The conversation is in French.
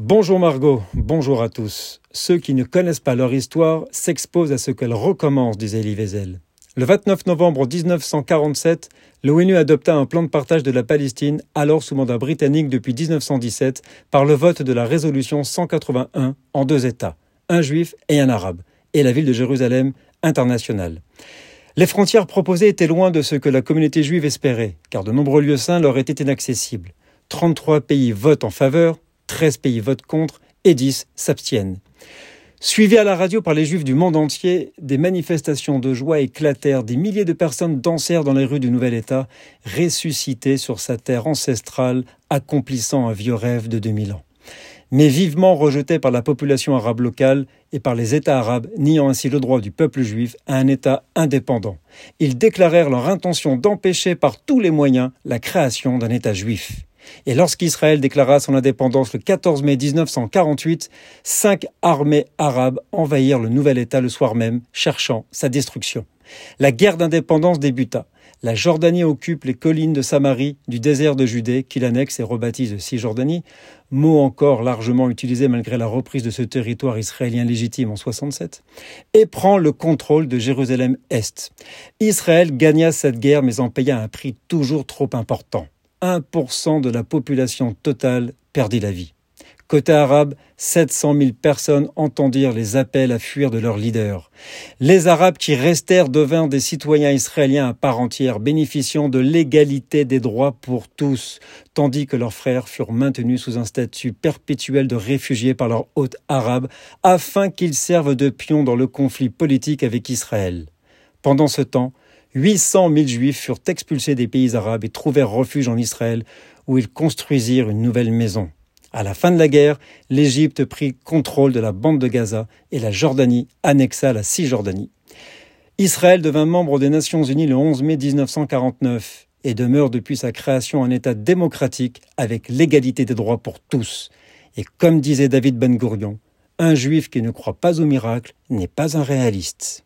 Bonjour Margot, bonjour à tous. Ceux qui ne connaissent pas leur histoire s'exposent à ce qu'elle recommence, disait Elie Wiesel. Le 29 novembre 1947, l'ONU adopta un plan de partage de la Palestine, alors sous mandat britannique depuis 1917, par le vote de la résolution 181 en deux États, un juif et un arabe, et la ville de Jérusalem internationale. Les frontières proposées étaient loin de ce que la communauté juive espérait, car de nombreux lieux saints leur étaient inaccessibles. 33 pays votent en faveur, 13 pays votent contre et 10 s'abstiennent. Suivis à la radio par les juifs du monde entier, des manifestations de joie éclatèrent, des milliers de personnes dansèrent dans les rues du nouvel État, ressuscité sur sa terre ancestrale, accomplissant un vieux rêve de 2000 ans. Mais vivement rejeté par la population arabe locale et par les États arabes, niant ainsi le droit du peuple juif à un État indépendant. Ils déclarèrent leur intention d'empêcher par tous les moyens la création d'un État juif. Et lorsqu'Israël déclara son indépendance le 14 mai 1948, cinq armées arabes envahirent le nouvel État le soir même, cherchant sa destruction. La guerre d'indépendance débuta. La Jordanie occupe les collines de Samarie, du désert de Judée, qu'il annexe et rebaptise Cisjordanie, mot encore largement utilisé malgré la reprise de ce territoire israélien légitime en 67, et prend le contrôle de Jérusalem-Est. Israël gagna cette guerre mais en paya un prix toujours trop important. 1% de la population totale perdit la vie. Côté arabe, 700 000 personnes entendirent les appels à fuir de leurs leaders. Les Arabes qui restèrent devinrent des citoyens israéliens à part entière, bénéficiant de l'égalité des droits pour tous, tandis que leurs frères furent maintenus sous un statut perpétuel de réfugiés par leur hôte arabe, afin qu'ils servent de pions dans le conflit politique avec Israël. Pendant ce temps, 800 000 juifs furent expulsés des pays arabes et trouvèrent refuge en Israël, où ils construisirent une nouvelle maison. À la fin de la guerre, l'Égypte prit contrôle de la bande de Gaza et la Jordanie annexa la Cisjordanie. Israël devint membre des Nations Unies le 11 mai 1949 et demeure depuis sa création un État démocratique avec l'égalité des droits pour tous. Et comme disait David Ben Gourion, un juif qui ne croit pas au miracle n'est pas un réaliste.